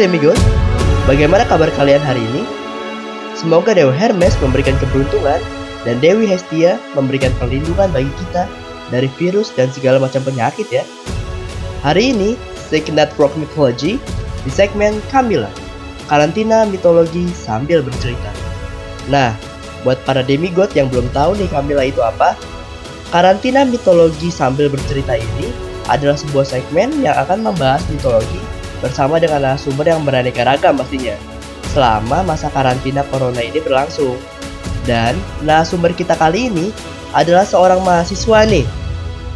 Demigod, bagaimana kabar kalian hari ini? Semoga Dewa Hermes memberikan keberuntungan dan Dewi Hestia memberikan perlindungan bagi kita dari virus dan segala macam penyakit ya. Hari ini, Sick Network Mythology di segmen Kamila, karantina mitologi sambil bercerita. Nah, buat para demigod yang belum tahu nih Kamila itu apa, karantina mitologi sambil bercerita ini adalah sebuah segmen yang akan membahas mitologi bersama dengan narasumber yang beraneka ragam pastinya selama masa karantina corona ini berlangsung. Dan narasumber kita kali ini adalah seorang mahasiswa nih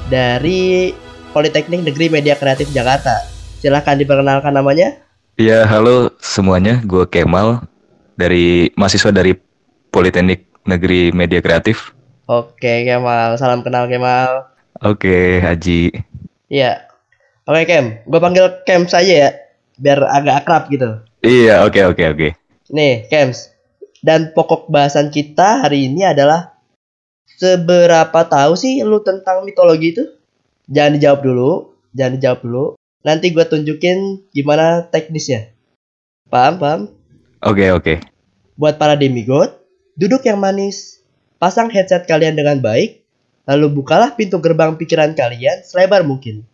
dari Politeknik Negeri Media Kreatif Jakarta. Silahkan diperkenalkan namanya. Ya, halo semuanya. Gue Kemal dari mahasiswa dari Politeknik Negeri Media Kreatif. Oke, Kemal. Salam kenal Kemal. Oke, Haji. Iya. Oke, Kem. Gue panggil Kem saja ya, biar agak akrab gitu. Iya, oke, oke, oke. Nih, Kems. Dan pokok bahasan kita hari ini adalah seberapa tahu sih lu tentang mitologi itu? Jangan dijawab dulu, jangan dijawab dulu. Nanti gue tunjukin gimana teknisnya. Paham, paham? Oke, oke. Buat para demigod, duduk yang manis. Pasang headset kalian dengan baik, lalu bukalah pintu gerbang pikiran kalian selebar mungkin.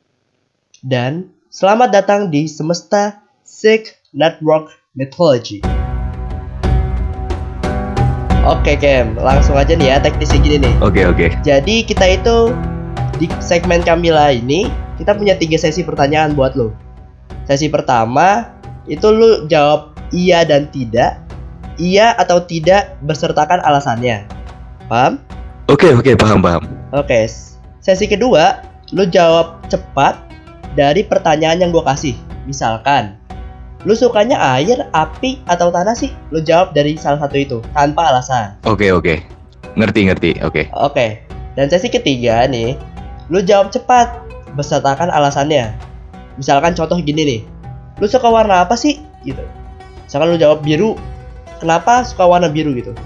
Dan selamat datang di Semesta Sick Network Mythology. Oke Kem, langsung aja nih ya teknisnya gini nih. Oke, oke. Jadi kita itu di segmen Kamila ini kita punya tiga sesi pertanyaan buat lo. Sesi pertama itu lu jawab iya dan tidak, iya atau tidak bersertakan alasannya. Paham? Oke, oke, paham, paham. Oke. Sesi kedua lu jawab cepat dari pertanyaan yang gue kasih. Misalkan, lu sukanya air, api, atau tanah sih? Lu jawab dari salah satu itu tanpa alasan. Oke, oke. Ngerti, ngerti. Oke. Oke. Dan sesi ketiga nih, lu jawab cepat besertakan alasannya. Misalkan contoh gini nih, lu suka warna apa sih? Gitu. Misalkan lu jawab biru, kenapa suka warna biru gitu?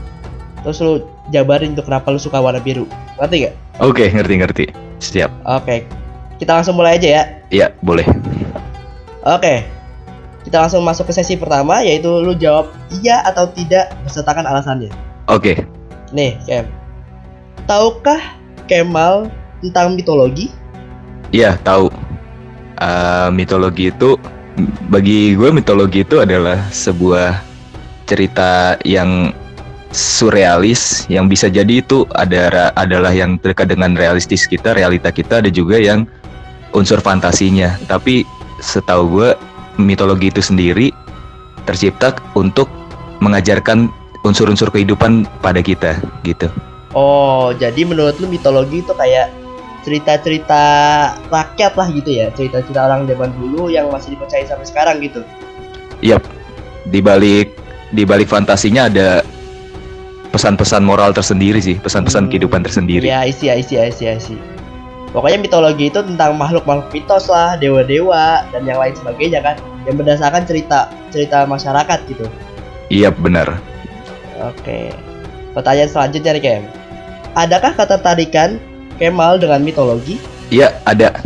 Terus lu jabarin tuh kenapa lu suka warna biru. Ngerti gak? Oke, ngerti, ngerti. Siap. Oke. Kita langsung mulai aja ya. Iya, boleh. Oke. Kita langsung masuk ke sesi pertama yaitu lu jawab iya atau tidak besertakan alasannya. Oke. Nih, Kem. Tahukah Kemal tentang mitologi? Iya, tahu. Eh, mitologi itu bagi gue mitologi itu adalah sebuah cerita yang surrealis yang bisa jadi itu ada adalah yang dekat dengan realistis kita, realita kita ada juga yang unsur fantasinya. Tapi setahu gue mitologi itu sendiri tercipta untuk mengajarkan unsur-unsur kehidupan pada kita gitu. Oh, jadi menurut lu mitologi itu kayak cerita-cerita rakyat lah gitu ya, cerita-cerita orang zaman dulu yang masih dipercaya sampai sekarang gitu. Yap. Di balik di balik fantasinya ada pesan-pesan moral tersendiri sih, pesan-pesan Hmm. kehidupan tersendiri. Ya, isi, isi, isi, isi. Pokoknya mitologi itu tentang makhluk-makhluk mitos lah, dewa-dewa dan yang lain sebagainya kan, yang berdasarkan cerita cerita masyarakat gitu. Iya benar. Oke. Pertanyaan selanjutnya nih Kem. Adakah ketertarikan Kemal dengan mitologi? Iya ada.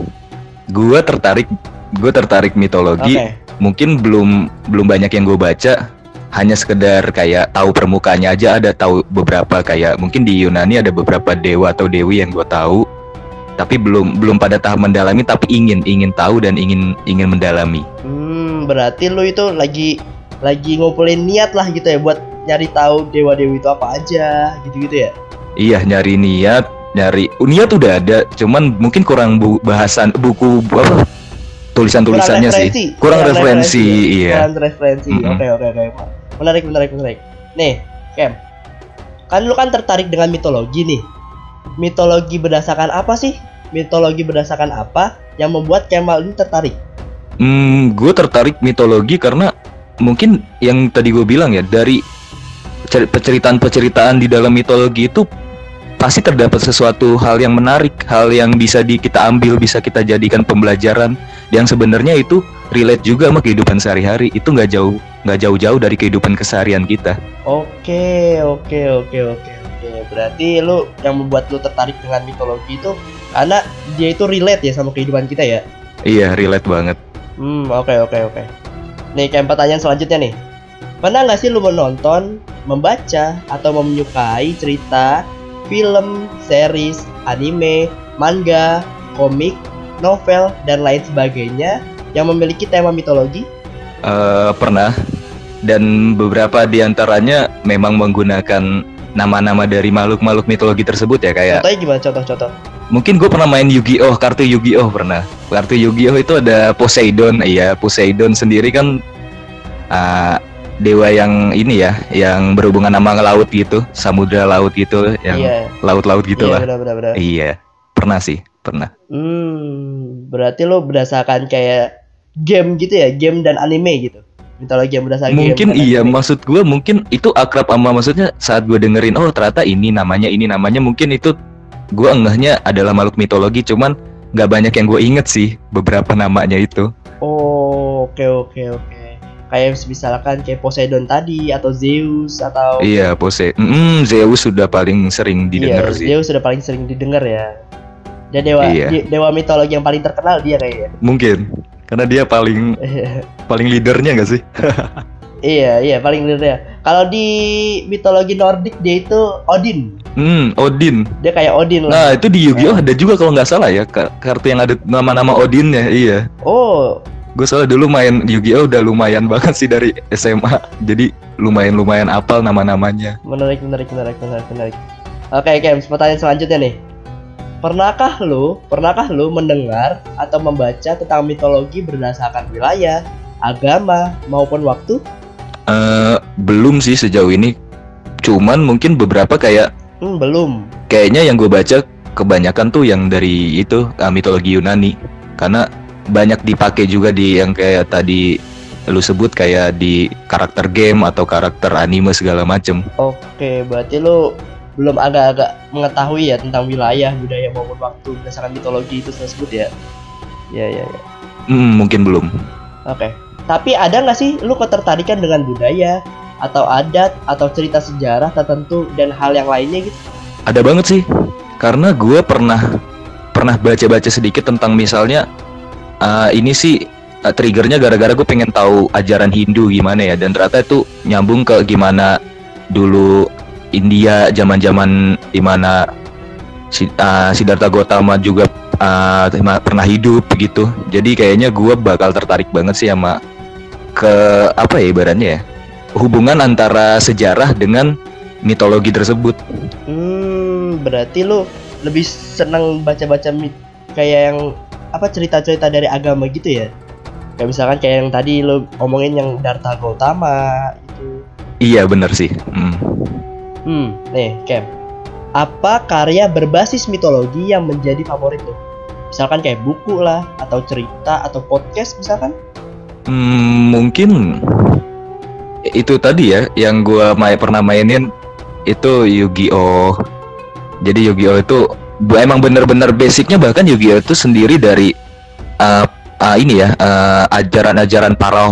Gua tertarik, gue tertarik mitologi. Oke. Mungkin belum belum banyak yang gue baca. Hanya sekedar kayak tahu permukaannya aja ada tahu beberapa kayak mungkin di Yunani ada beberapa dewa atau dewi yang gue tahu. Tapi belum belum pada tahap mendalami tapi ingin ingin tahu dan ingin ingin mendalami. Hmm, berarti lu itu lagi lagi ngumpulin niat lah gitu ya buat nyari tahu dewa-dewi itu apa aja, gitu-gitu ya. Iya nyari niat, nyari niat udah ada, cuman mungkin kurang bu, bahasan buku bu- apa tulisan-tulisannya sih. referensi. Kurang referensi, iya. Kurang referensi. Oke, oke, oke. Menarik, menarik, menarik. Nih, Kem. Kan lu kan tertarik dengan mitologi nih. Mitologi berdasarkan apa sih? Mitologi berdasarkan apa yang membuat Kemal ini tertarik? Hmm, gue tertarik mitologi karena mungkin yang tadi gue bilang ya dari cer- peceritaan-peceritaan di dalam mitologi itu pasti terdapat sesuatu hal yang menarik, hal yang bisa di kita ambil, bisa kita jadikan pembelajaran yang sebenarnya itu relate juga sama kehidupan sehari-hari. Itu nggak jauh nggak jauh-jauh dari kehidupan keseharian kita. Oke, oke, oke, oke, oke. Berarti lu yang membuat lu tertarik dengan mitologi itu karena dia itu relate ya sama kehidupan kita ya. Iya, relate banget. Hmm, oke, oke, oke. Nih, kayak pertanyaan selanjutnya nih. Pernah nggak sih lu menonton, membaca, atau menyukai cerita, film, series, anime, manga, komik, novel, dan lain sebagainya yang memiliki tema mitologi? Eh, pernah dan beberapa di antaranya memang menggunakan nama-nama dari makhluk-makhluk mitologi tersebut ya kayak Contohnya gimana contoh-contoh? mungkin gue pernah main Yu-Gi-Oh kartu Yu-Gi-Oh pernah kartu Yu-Gi-Oh itu ada Poseidon iya Poseidon sendiri kan ah, dewa yang ini ya yang berhubungan sama laut gitu samudra laut gitu yang Iya, laut-laut gitu iya lah benar-benar. benar. iya pernah sih pernah Hmm, berarti lo berdasarkan kayak game gitu ya, game dan anime gitu. Mitologi yang berdasarkan game mungkin dan iya maksud gue mungkin itu akrab sama maksudnya saat gue dengerin oh ternyata ini namanya ini namanya mungkin itu gue enggahnya adalah makhluk mitologi cuman nggak banyak yang gue inget sih beberapa namanya itu Oh, oke oke oke. Kayak misalkan kayak Poseidon tadi atau Zeus atau iya pose mm, Zeus sudah paling sering didengar Iya, sih Zeus sudah paling sering didengar ya. Dia dewa Iya. dewa mitologi yang paling terkenal dia kayaknya. mungkin karena dia paling paling leadernya nggak sih iya, iya paling bener ya. Kalau di mitologi Nordik dia itu Odin. hmm Odin Dia kayak Odin lah. nah itu di Yu-Gi-Oh ada juga kalau nggak salah ya ka- kartu yang ada nama-nama Odinnya iya Oh, gue soalnya dulu main Yu-Gi-Oh udah lumayan banget sih dari SMA jadi lumayan lumayan apal nama-namanya menarik menarik menarik menarik menarik. Oke, Kem, pertanyaan selanjutnya nih. Pernahkah lu, pernahkah lu mendengar atau membaca tentang mitologi berdasarkan wilayah, agama, maupun waktu? Eh belum sih sejauh ini cuman mungkin beberapa kayak Hmm, belum. kayaknya yang gue baca kebanyakan tuh yang dari itu uh, mitologi Yunani karena banyak dipakai juga di yang kayak tadi lu sebut kayak di karakter game atau karakter anime segala macem Oke, berarti lu belum agak-agak mengetahui ya tentang wilayah, budaya maupun waktu berdasarkan mitologi itu tersebut ya? Ya, ya, ya. hmm, mungkin belum Oke. Tapi ada nggak sih lu ketertarikan dengan budaya atau adat atau cerita sejarah tertentu dan hal yang lainnya gitu? ada banget sih karena gue pernah pernah baca-baca sedikit tentang misalnya uh, ini sih uh, triggernya gara-gara gue pengen tahu ajaran Hindu gimana ya dan ternyata itu nyambung ke gimana dulu India zaman-zaman di mana si, uh, Siddhartha Gautama juga uh, pernah hidup begitu jadi kayaknya gue bakal tertarik banget sih sama ke apa ya ibaratnya ya hubungan antara sejarah dengan mitologi tersebut Hmm, berarti lu lebih senang baca-baca mit kayak yang apa cerita-cerita dari agama gitu ya? Kayak misalkan kayak yang tadi lu omongin yang Darta Gautama gitu. Iya bener sih. Hmm. Hmm, nih, Kem. Apa karya berbasis mitologi yang menjadi favorit lo? Misalkan kayak buku lah, atau cerita, atau podcast misalkan? Hmm, mungkin itu tadi ya yang gua mai pernah mainin itu Yu-Gi-Oh. Jadi Yu-Gi-Oh itu emang bener-bener basicnya bahkan Yu-Gi-Oh itu sendiri dari uh, uh, ini ya uh, ajaran-ajaran para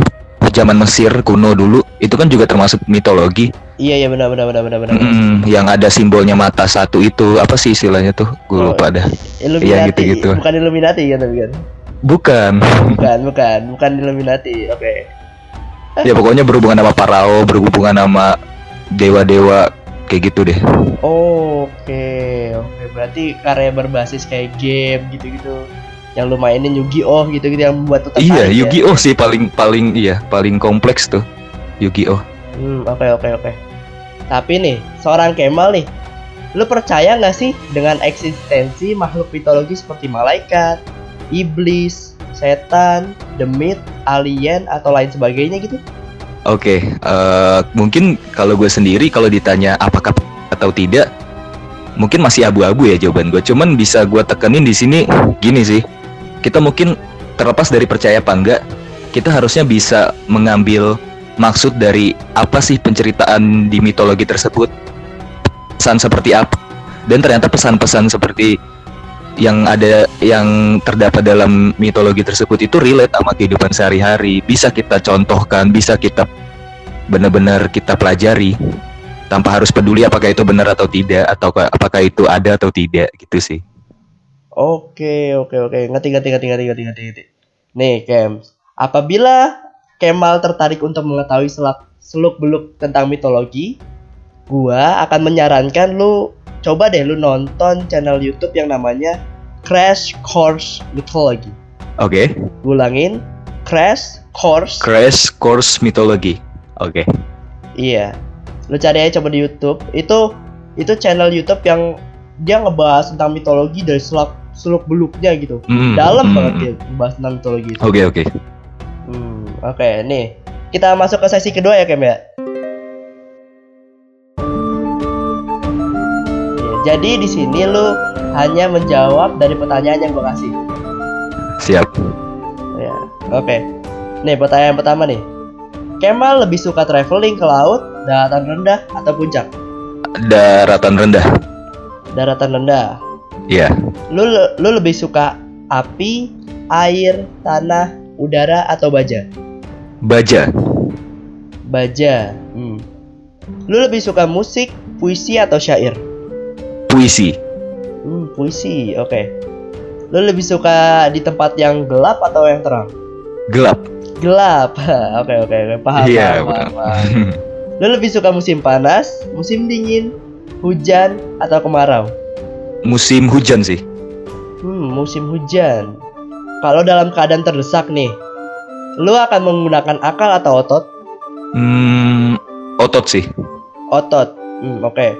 zaman Mesir kuno dulu itu kan juga termasuk mitologi Iya, iya benar benar benar benar benar. Mm, yang ada simbolnya mata satu itu apa sih istilahnya tuh gue Oh, lupa dah Illuminati. Iya, gitu-gitu. Bukan Illuminati kan tapi kan? bukan Bukan, bukan, bukan Illuminati. Oke. ya pokoknya berhubungan sama Parao berhubungan sama dewa-dewa kayak gitu deh Oke, oke. Berarti karya berbasis kayak game gitu-gitu. Yang lu mainin Yu-Gi-Oh gitu-gitu yang membuat lu iya tertarik ya? Yu-Gi-Oh sih paling paling iya paling kompleks tuh Yu-Gi-Oh Hmm, oke oke oke. Tapi nih, seorang Kemal nih, lu percaya nggak sih dengan eksistensi makhluk mitologi seperti malaikat, iblis, setan, demit, alien atau lain sebagainya gitu? oke eh, mungkin kalau gue sendiri kalau ditanya apakah atau tidak mungkin masih abu-abu ya jawaban gue cuman bisa gue tekenin di sini gini sih kita mungkin terlepas dari percaya apa enggak kita harusnya bisa mengambil maksud dari apa sih penceritaan di mitologi tersebut. Pesan seperti apa dan ternyata pesan-pesan seperti yang ada yang terdapat dalam mitologi tersebut itu relate sama kehidupan sehari-hari. Bisa kita contohkan bisa kita benar-benar kita pelajari tanpa harus peduli apakah itu benar atau tidak atau apakah itu ada atau tidak gitu sih Oke oke oke, ngerti ngerti ngerti ngerti ngerti ngerti. ngerti. Nih Kem, apabila Kemal tertarik untuk mengetahui seluk beluk tentang mitologi, gua akan menyarankan lu coba deh lu nonton channel YouTube yang namanya Crash Course Mythology. Oke. Okay. Ulangin, Crash Course. Crash Course Mythology. Oke. Okay. Iya. Lu cari aja coba di YouTube. Itu itu channel YouTube yang dia ngebahas tentang mitologi dari seluk seluk beluknya gitu. Mm, Dalam mm, banget dia ngebahas tentang mitologi. Oke okay, oke. Okay. Hmm, oke, okay, nih. Kita masuk ke sesi kedua ya, Kem ya. jadi di sini lu hanya menjawab dari pertanyaan yang gue kasih. Siap. Ya, oke. Okay. Nih pertanyaan pertama nih. Kemal lebih suka traveling ke laut, daratan rendah atau puncak? Daratan rendah. Daratan rendah. Iya. Yeah. Lu lu lebih suka api, air, tanah, udara atau baja? Baja. Baja. Hmm. Lu lebih suka musik, puisi atau syair? Puisi. Hmm, puisi. Oke. Okay. Lu lebih suka di tempat yang gelap atau yang terang? Gelap. Gelap. Oke oke oke. Paham. Iya, paham, paham. Lu lebih suka musim panas, musim dingin, hujan atau kemarau? Musim hujan sih. Hmm, musim hujan. Kalau dalam keadaan terdesak nih, lu akan menggunakan akal atau otot? Hmm, otot sih. Otot. Hmm, oke. Okay.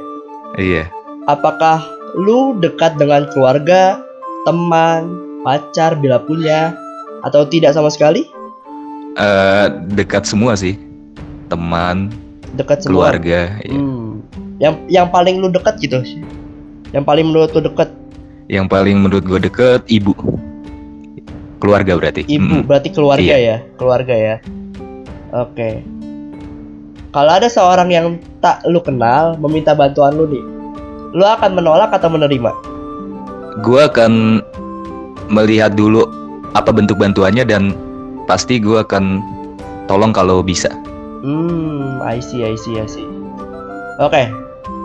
Iya. Apakah lu dekat dengan keluarga, teman, pacar bila punya, atau tidak sama sekali? Uh, dekat semua sih. Teman, dekat semua. Keluarga. Iya. Hmm. Yang yang paling lu dekat gitu. Yang paling menurut lu dekat? Yang paling menurut gue deket ibu keluarga berarti ibu hmm. berarti keluarga iya. ya keluarga ya oke okay. kalau ada seorang yang tak lu kenal meminta bantuan lu nih lu akan menolak atau menerima gue akan melihat dulu apa bentuk bantuannya dan pasti gue akan tolong kalau bisa hmm I see I see I see oke okay.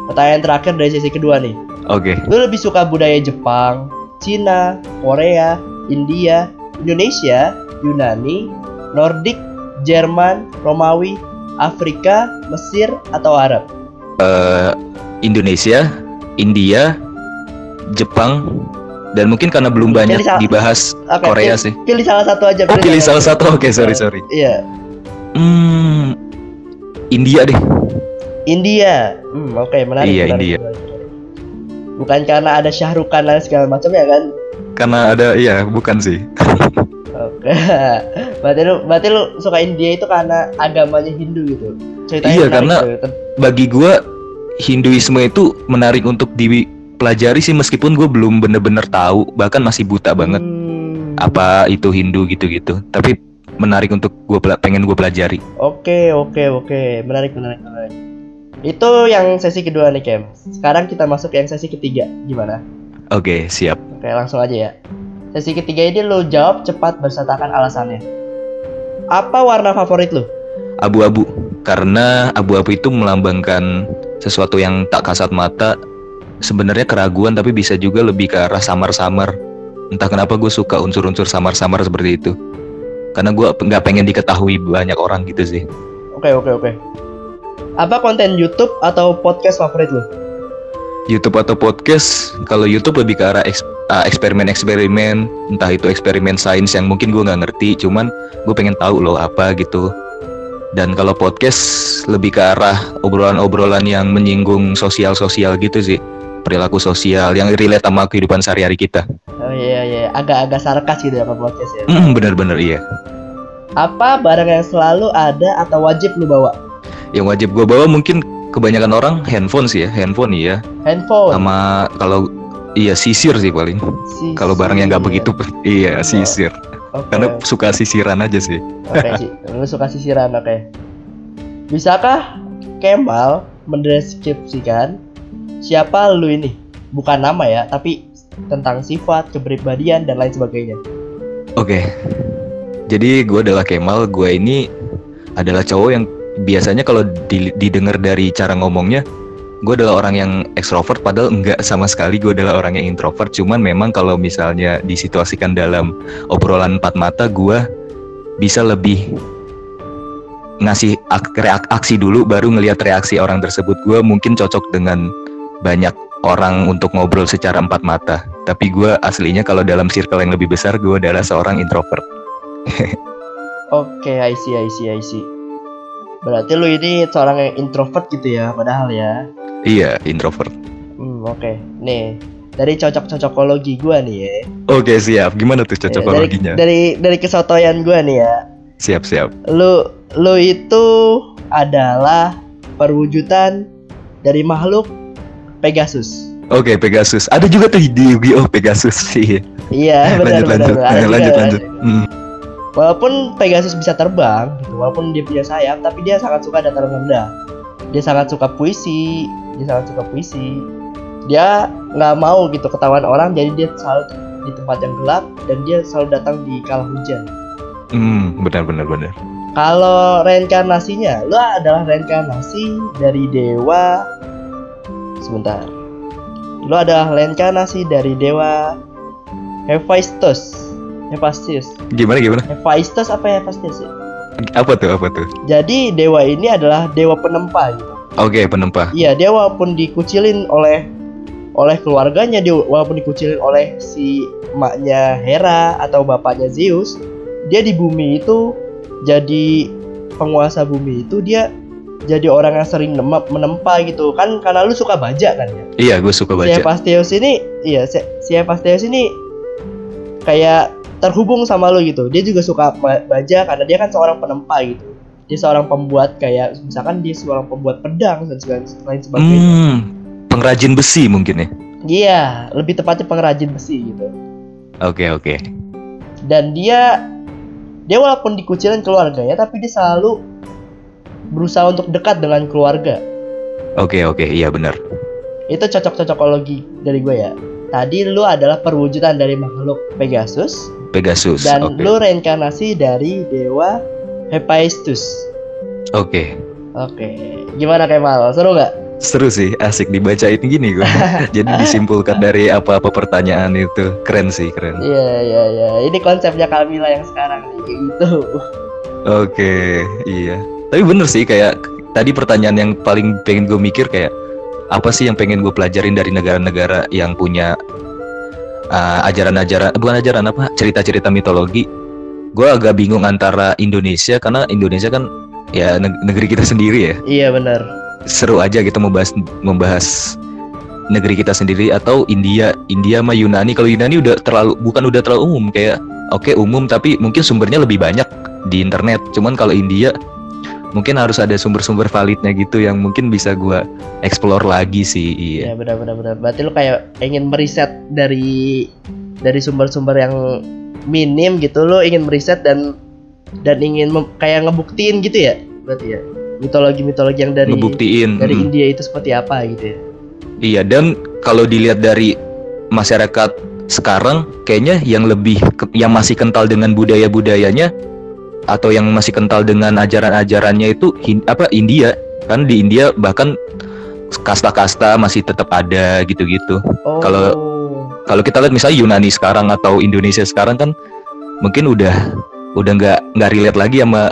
pertanyaan terakhir dari sesi kedua nih oke okay. lu lebih suka budaya Jepang Cina Korea India Indonesia, Yunani, Nordik, Jerman, Romawi, Afrika, Mesir, atau Arab? Uh, Indonesia, India, Jepang, dan mungkin karena belum banyak dibahas okay, Korea pilih, sih. Pilih salah satu aja. Pilih, oh, pilih salah satu. Oke, okay, sorry sorry. Iya. Hmm, India deh. India. Hmm, oke, okay, menarik. Iya, menarik, India. Bukan karena ada Syahrukan dan segala macam ya kan? karena ada iya bukan sih Oke, berarti lu berarti lu suka India itu karena agamanya Hindu gitu. Ceritanya iya karena gitu. bagi gue Hinduisme itu menarik untuk dipelajari sih meskipun gue belum bener-bener tahu bahkan masih buta banget hmm. apa itu Hindu gitu-gitu. Tapi menarik untuk gue pengen gue pelajari. Oke oke oke menarik menarik menarik. Itu yang sesi kedua nih Kem. Sekarang kita masuk yang sesi ketiga gimana? Oke siap. Oke, langsung aja ya. Sesi ketiga ini lo jawab cepat bersertakan alasannya. Apa warna favorit lo? Abu-abu. Karena abu-abu itu melambangkan sesuatu yang tak kasat mata. Sebenarnya keraguan tapi bisa juga lebih ke arah samar-samar. Entah kenapa gue suka unsur-unsur samar-samar seperti itu. Karena gue nggak pengen diketahui banyak orang gitu sih. Oke oke oke. Apa konten YouTube atau podcast favorit lo? YouTube atau podcast kalau YouTube lebih ke arah uh, eksperimen-eksperimen. Entah itu eksperimen sains yang mungkin gue nggak ngerti cuman gue pengen tahu loh apa gitu. Dan kalau podcast lebih ke arah obrolan-obrolan yang menyinggung sosial-sosial gitu sih. Perilaku sosial yang relate sama kehidupan sehari-hari kita. Oh iya iya. Agak-agak sarkas gitu ya kalau podcast ya? Mm, bener-bener iya. Apa barang yang selalu ada atau wajib lu bawa yang wajib gue bawa mungkin kebanyakan orang handphone sih ya handphone iya. Handphone? Sama kalau iya sisir sih paling. Kalau barang yang nggak begitu iya sisir. Okay. karena suka sisiran aja sih. Oke okay, lu suka sisiran oke. Okay. bisakah Kemal mendeskripsikan siapa lu ini? Bukan nama ya tapi tentang sifat kepribadian dan lain sebagainya. Oke. Okay. jadi gue adalah Kemal gue ini adalah cowok yang biasanya kalau didengar dari cara ngomongnya gue adalah orang yang ekstrovert padahal enggak sama sekali. Gue adalah orang yang introvert. Cuman memang kalau misalnya disituasikan dalam obrolan empat mata gue bisa lebih ngasih ak- aksi dulu baru ngelihat reaksi orang tersebut. Gue mungkin cocok dengan banyak orang untuk ngobrol secara empat mata. Tapi gue aslinya kalau dalam circle yang lebih besar gue adalah seorang introvert. Oke, I see, I see, I see. Berarti lu ini seorang yang introvert gitu ya, padahal ya. iya introvert Hmm, oke. Nih, dari cocok-cocokologi gua nih ya. oke siap gimana tuh Ya, cocokologinya Dari, dari dari kesotoyan gua nih ya. siap siap Lu lu itu adalah perwujudan dari makhluk Pegasus. Oke Pegasus ada juga tuh di Yu-Gi-Oh Pegasus sih Iya, benar lanjut benar. lanjut benar. Eh, lanjut ada lanjut juga. Hmm. Walaupun Pegasus bisa terbang, gitu, walaupun dia punya sayap, tapi dia sangat suka datar rendah. Dia sangat suka puisi, dia sangat suka puisi. Dia nggak mau gitu ketahuan orang, jadi dia selalu di tempat yang gelap dan dia selalu datang di kala hujan. Hmm, benar benar benar Kalau reinkarnasinya, lu adalah reinkarnasi dari dewa. Sebentar. Lu adalah reinkarnasi dari dewa Hephaestus. Hephaestus. gimana gimana Hephaestus apa Hephaestus ya? apa tuh apa tuh Jadi dewa ini adalah dewa penempa gitu. oke penempah Iya, dia walaupun dikucilin oleh oleh keluarganya, dia walaupun dikucilin oleh si emaknya Hera atau bapaknya Zeus, dia di bumi itu jadi penguasa bumi itu dia jadi orang yang sering nemap, menempa gitu kan karena lu suka baja kan ya. iya gue suka Si baca Hephaestus ini iya si, si Hephaestus ini kayak terhubung sama lu gitu. Dia juga suka ba- baja karena dia kan seorang penempa gitu. Dia seorang pembuat kayak misalkan dia seorang pembuat pedang dan segala lain sebagainya. hmm pengrajin besi mungkin ya Iya, lebih tepatnya pengrajin besi gitu. oke oke Dan dia dia walaupun dikucilin keluarganya tapi dia selalu berusaha untuk dekat dengan keluarga. oke oke iya benar Itu cocok-cocokologi dari gue ya. Tadi lu adalah perwujudan dari makhluk Pegasus Pegasus dan oke lu reinkarnasi dari dewa Hephaestus. oke Oke, gimana Kemal? Seru nggak? seru sih asik dibacain gini gue jadi disimpulkan dari apa-apa pertanyaan itu keren sih keren Iya iya iya. Ini konsepnya Kamila yang sekarang nih kayak gitu. oke iya tapi bener sih kayak tadi pertanyaan yang paling pengen gue mikir kayak apa sih yang pengen gue pelajarin dari negara-negara yang punya uh, ajaran-ajaran bukan ajaran apa cerita-cerita mitologi. Gue agak bingung antara Indonesia karena Indonesia kan ya neg- negeri kita sendiri ya. Iya benar. seru aja gitu membahas membahas negeri kita sendiri atau India. India sama Yunani kalau Yunani udah terlalu bukan udah terlalu umum kayak oke umum tapi mungkin sumbernya lebih banyak di internet. Cuman kalau India mungkin harus ada sumber-sumber validnya gitu yang mungkin bisa gua explore lagi sih Iya iya benar benar benar. Berarti lu kayak ingin meriset dari dari sumber-sumber yang minim gitu lu ingin meriset dan dan ingin mem- kayak ngebuktiin gitu ya berarti ya mitologi-mitologi yang dari ngebuktiin dari mm. India itu seperti apa gitu ya Iya dan kalau dilihat dari masyarakat sekarang kayaknya yang lebih yang masih kental dengan budaya-budayanya atau yang masih kental dengan ajaran-ajarannya itu Hin- apa India. Kan di India bahkan kasta-kasta masih tetap ada gitu-gitu. oh. Kalau- Kalau kita lihat misalnya Yunani sekarang atau Indonesia sekarang kan mungkin udah udah nggak nggak relate lagi sama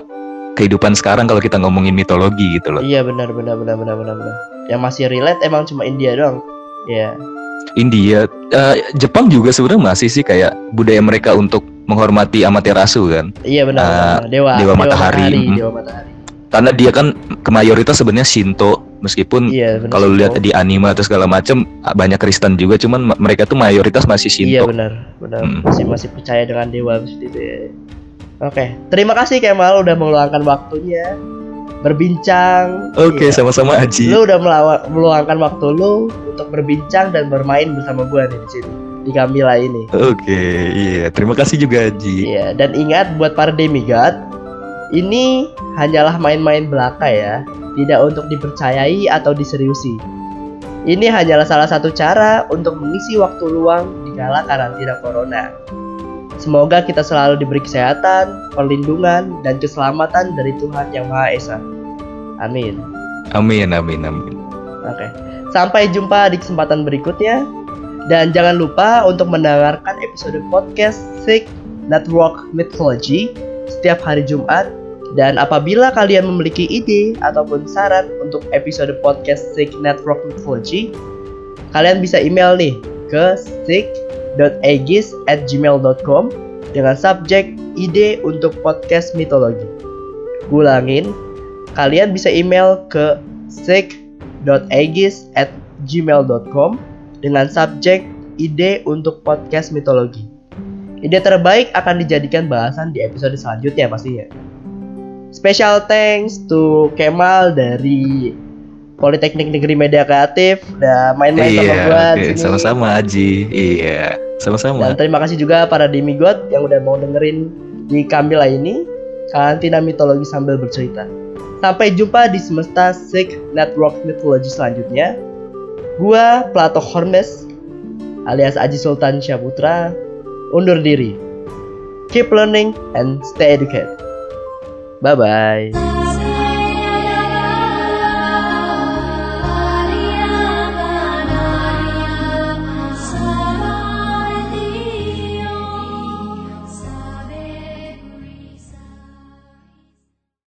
kehidupan sekarang kalau kita ngomongin mitologi gitu loh. iya benar benar benar benar benar benar. Yang masih relate emang cuma India doang. Iya. India, eh, Jepang juga sebenarnya masih sih kayak budaya mereka untuk menghormati Amaterasu kan. iya benar Ah, benar. dewa dewa matahari, mm. dewa matahari Karena dia kan mayoritas sebenarnya Shinto, meskipun iya kalau lihat di anime atau segala macam banyak Kristen juga, cuman ma- mereka tuh mayoritas masih Iya Shinto. benar, benar. Mm. Masih masih percaya dengan dewa seperti itu ya. Oke, terima kasih Kemal udah meluangkan waktunya berbincang. Oke, Iya. sama-sama Aji. Lu udah meluangkan waktu lu untuk berbincang dan bermain bersama gua nih di sini di Kamila ini. Oke, iya. Terima kasih juga Aji. Iya, dan ingat buat para demigod, ini hanyalah main-main belaka ya, tidak untuk dipercayai atau diseriusi. Ini hanyalah salah satu cara untuk mengisi waktu luang di kala karantina corona. Semoga kita selalu diberi kesehatan, perlindungan, dan keselamatan dari Tuhan Yang Maha Esa. Amin. Amin, amin, amin. Oke. Sampai jumpa di kesempatan berikutnya. Dan jangan lupa untuk mendengarkan episode podcast Sick Network Mythology setiap hari Jumat Dan apabila kalian memiliki ide ataupun saran untuk episode podcast Sick Network Mythology, kalian bisa email nih ke sick.agis dengan subjek ide untuk podcast mitologi. Gulangin, kalian bisa email ke sick.agis gmail.com dengan subjek ide untuk podcast mitologi. Ide terbaik akan dijadikan bahasan di episode selanjutnya pastinya. Special thanks to Kemal dari Politeknik Negeri Media Kreatif udah main-main iya, sama di sini. sama-sama Aji. Iya, sama-sama. Dan terima kasih juga para demigod yang udah mau dengerin di Kamila ini karantina mitologi sambil bercerita. Sampai jumpa di semesta Sick Network Mythology selanjutnya. Gua Plato Hormes alias Aji Sultan Syaputra undur diri. Keep learning and stay educated. Bye bye.